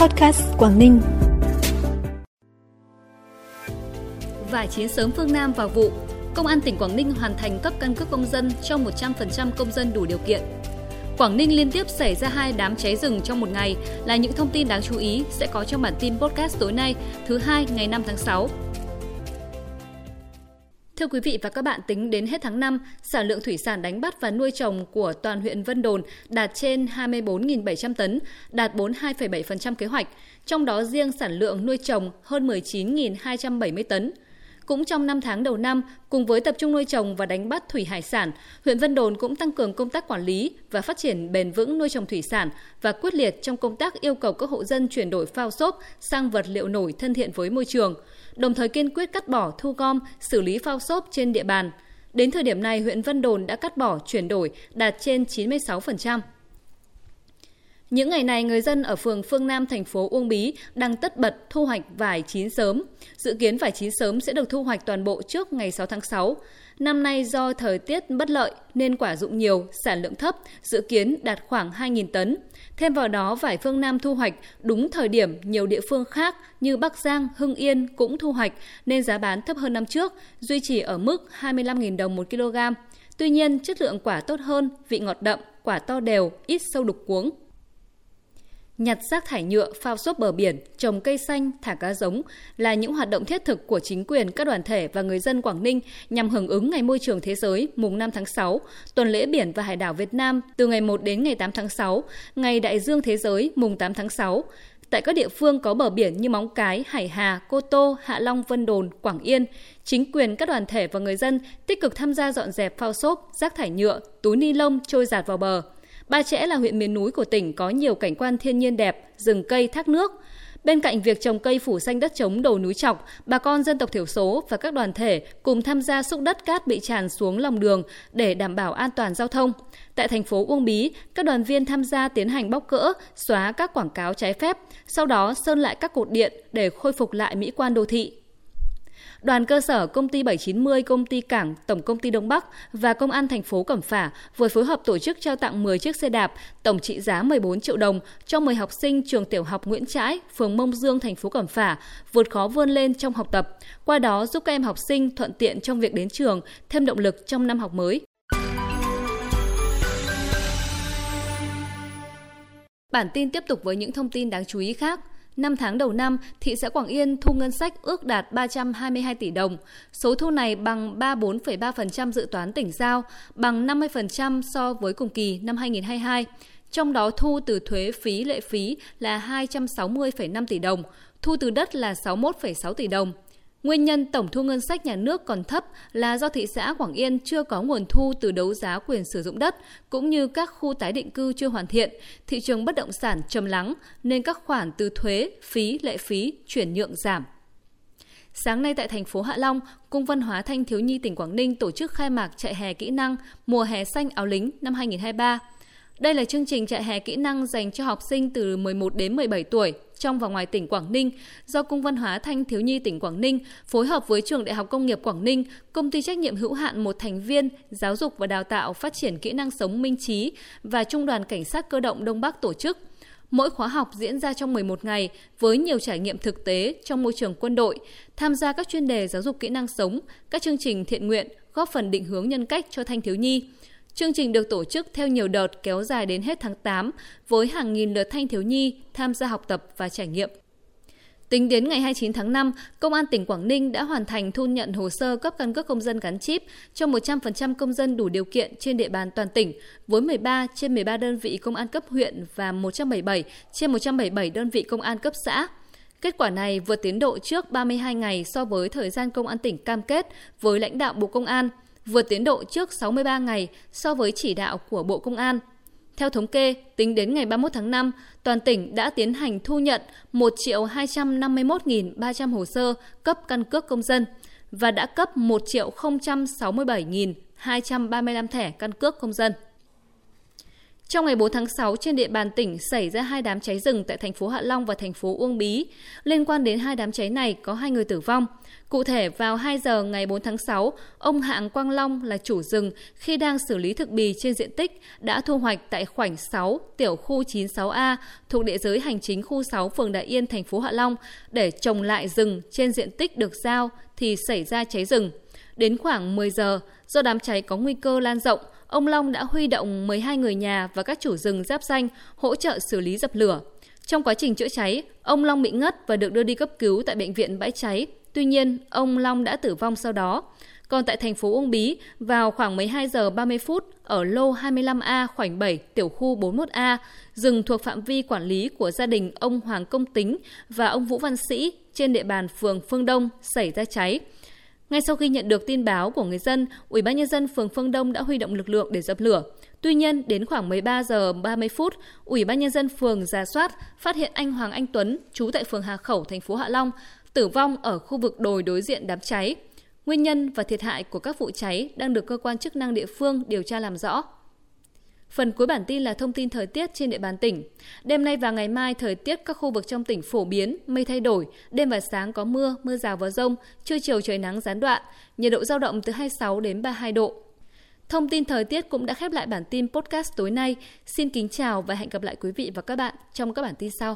Podcast Quảng Ninh. Vải chiến sớm phương Nam vào vụ, Công an tỉnh Quảng Ninh hoàn thành cấp căn cước công dân cho 100% công dân đủ điều kiện. Quảng Ninh liên tiếp xảy ra hai đám cháy rừng trong một ngày là những thông tin đáng chú ý sẽ có trong bản tin podcast tối nay, thứ hai ngày 5 tháng 6. Thưa quý vị và các bạn, tính đến hết tháng 5, sản lượng thủy sản đánh bắt và nuôi trồng của toàn huyện Vân Đồn đạt trên 24.700 tấn, đạt 42,7% kế hoạch, trong đó riêng sản lượng nuôi trồng hơn 19.270 tấn. Cũng trong 5 tháng đầu năm, cùng với tập trung nuôi trồng và đánh bắt thủy hải sản, huyện Vân Đồn cũng tăng cường công tác quản lý và phát triển bền vững nuôi trồng thủy sản và quyết liệt trong công tác yêu cầu các hộ dân chuyển đổi phao xốp sang vật liệu nổi thân thiện với môi trường, đồng thời kiên quyết cắt bỏ, thu gom, xử lý phao xốp trên địa bàn. Đến thời điểm này, huyện Vân Đồn đã cắt bỏ, chuyển đổi đạt trên 96%. Những ngày này, người dân ở phường Phương Nam, thành phố Uông Bí đang tất bật thu hoạch vải chín sớm. Dự kiến vải chín sớm sẽ được thu hoạch toàn bộ trước ngày 6 tháng 6. Năm nay do thời tiết bất lợi nên quả dụng nhiều, sản lượng thấp, dự kiến đạt khoảng 2.000 tấn. Thêm vào đó, vải phương Nam thu hoạch đúng thời điểm nhiều địa phương khác như Bắc Giang, Hưng Yên cũng thu hoạch nên giá bán thấp hơn năm trước, duy trì ở mức 25.000 đồng một kg. Tuy nhiên, chất lượng quả tốt hơn, vị ngọt đậm, quả to đều, ít sâu đục cuống nhặt rác thải nhựa, phao xốp bờ biển, trồng cây xanh, thả cá giống là những hoạt động thiết thực của chính quyền, các đoàn thể và người dân Quảng Ninh nhằm hưởng ứng Ngày Môi trường Thế giới mùng 5 tháng 6, tuần lễ biển và hải đảo Việt Nam từ ngày 1 đến ngày 8 tháng 6, Ngày Đại dương Thế giới mùng 8 tháng 6 tại các địa phương có bờ biển như Móng Cái, Hải Hà, Cô Tô, Hạ Long, Vân Đồn, Quảng Yên, chính quyền, các đoàn thể và người dân tích cực tham gia dọn dẹp phao xốp, rác thải nhựa, túi ni lông trôi giạt vào bờ. Ba Chẽ là huyện miền núi của tỉnh có nhiều cảnh quan thiên nhiên đẹp, rừng cây, thác nước. Bên cạnh việc trồng cây phủ xanh đất trống đầu núi chọc, bà con dân tộc thiểu số và các đoàn thể cùng tham gia xúc đất cát bị tràn xuống lòng đường để đảm bảo an toàn giao thông. Tại thành phố Uông Bí, các đoàn viên tham gia tiến hành bóc cỡ, xóa các quảng cáo trái phép, sau đó sơn lại các cột điện để khôi phục lại mỹ quan đô thị. Đoàn cơ sở công ty 790, công ty Cảng, Tổng công ty Đông Bắc và Công an thành phố Cẩm Phả vừa phối hợp tổ chức trao tặng 10 chiếc xe đạp tổng trị giá 14 triệu đồng cho 10 học sinh trường tiểu học Nguyễn Trãi, phường Mông Dương, thành phố Cẩm Phả vượt khó vươn lên trong học tập, qua đó giúp các em học sinh thuận tiện trong việc đến trường, thêm động lực trong năm học mới. Bản tin tiếp tục với những thông tin đáng chú ý khác. 5 tháng đầu năm, thị xã Quảng Yên thu ngân sách ước đạt 322 tỷ đồng. Số thu này bằng 34,3% dự toán tỉnh giao, bằng 50% so với cùng kỳ năm 2022. Trong đó thu từ thuế phí lệ phí là 260,5 tỷ đồng, thu từ đất là 61,6 tỷ đồng. Nguyên nhân tổng thu ngân sách nhà nước còn thấp là do thị xã Quảng Yên chưa có nguồn thu từ đấu giá quyền sử dụng đất, cũng như các khu tái định cư chưa hoàn thiện, thị trường bất động sản trầm lắng nên các khoản từ thuế, phí, lệ phí chuyển nhượng giảm. Sáng nay tại thành phố Hạ Long, Cung văn hóa Thanh thiếu nhi tỉnh Quảng Ninh tổ chức khai mạc chạy hè kỹ năng mùa hè xanh áo lính năm 2023. Đây là chương trình trại hè kỹ năng dành cho học sinh từ 11 đến 17 tuổi trong và ngoài tỉnh Quảng Ninh do Cung văn hóa Thanh thiếu nhi tỉnh Quảng Ninh phối hợp với Trường Đại học Công nghiệp Quảng Ninh, công ty trách nhiệm hữu hạn một thành viên giáo dục và đào tạo phát triển kỹ năng sống Minh Trí và Trung đoàn Cảnh sát cơ động Đông Bắc tổ chức. Mỗi khóa học diễn ra trong 11 ngày với nhiều trải nghiệm thực tế trong môi trường quân đội, tham gia các chuyên đề giáo dục kỹ năng sống, các chương trình thiện nguyện góp phần định hướng nhân cách cho thanh thiếu nhi. Chương trình được tổ chức theo nhiều đợt kéo dài đến hết tháng 8 với hàng nghìn lượt thanh thiếu nhi tham gia học tập và trải nghiệm. Tính đến ngày 29 tháng 5, Công an tỉnh Quảng Ninh đã hoàn thành thu nhận hồ sơ cấp căn cước công dân gắn chip cho 100% công dân đủ điều kiện trên địa bàn toàn tỉnh, với 13 trên 13 đơn vị công an cấp huyện và 177 trên 177 đơn vị công an cấp xã. Kết quả này vượt tiến độ trước 32 ngày so với thời gian công an tỉnh cam kết với lãnh đạo Bộ Công an – vượt tiến độ trước 63 ngày so với chỉ đạo của Bộ Công an. Theo thống kê, tính đến ngày 31 tháng 5, toàn tỉnh đã tiến hành thu nhận 1 251.300 hồ sơ cấp căn cước công dân và đã cấp 1 067.235 thẻ căn cước công dân. Trong ngày 4 tháng 6, trên địa bàn tỉnh xảy ra hai đám cháy rừng tại thành phố Hạ Long và thành phố Uông Bí. Liên quan đến hai đám cháy này có hai người tử vong. Cụ thể, vào 2 giờ ngày 4 tháng 6, ông Hạng Quang Long là chủ rừng khi đang xử lý thực bì trên diện tích đã thu hoạch tại khoảnh 6, tiểu khu 96A thuộc địa giới hành chính khu 6 phường Đại Yên, thành phố Hạ Long để trồng lại rừng trên diện tích được giao thì xảy ra cháy rừng. Đến khoảng 10 giờ, do đám cháy có nguy cơ lan rộng, ông Long đã huy động 12 người nhà và các chủ rừng giáp danh hỗ trợ xử lý dập lửa. Trong quá trình chữa cháy, ông Long bị ngất và được đưa đi cấp cứu tại bệnh viện bãi cháy. Tuy nhiên, ông Long đã tử vong sau đó. Còn tại thành phố Uông Bí, vào khoảng 12 giờ 30 phút, ở lô 25A khoảnh 7 tiểu khu 41A, rừng thuộc phạm vi quản lý của gia đình ông Hoàng Công Tính và ông Vũ Văn Sĩ trên địa bàn phường Phương Đông xảy ra cháy. Ngay sau khi nhận được tin báo của người dân, Ủy ban nhân dân phường Phương Đông đã huy động lực lượng để dập lửa. Tuy nhiên, đến khoảng 13 giờ 30 phút, Ủy ban nhân dân phường ra soát phát hiện anh Hoàng Anh Tuấn, trú tại phường Hà Khẩu, thành phố Hạ Long, tử vong ở khu vực đồi đối diện đám cháy. Nguyên nhân và thiệt hại của các vụ cháy đang được cơ quan chức năng địa phương điều tra làm rõ. Phần cuối bản tin là thông tin thời tiết trên địa bàn tỉnh. Đêm nay và ngày mai, thời tiết các khu vực trong tỉnh phổ biến, mây thay đổi, đêm và sáng có mưa, mưa rào và rông, trưa chiều trời nắng gián đoạn, nhiệt độ giao động từ 26 đến 32 độ. Thông tin thời tiết cũng đã khép lại bản tin podcast tối nay. Xin kính chào và hẹn gặp lại quý vị và các bạn trong các bản tin sau.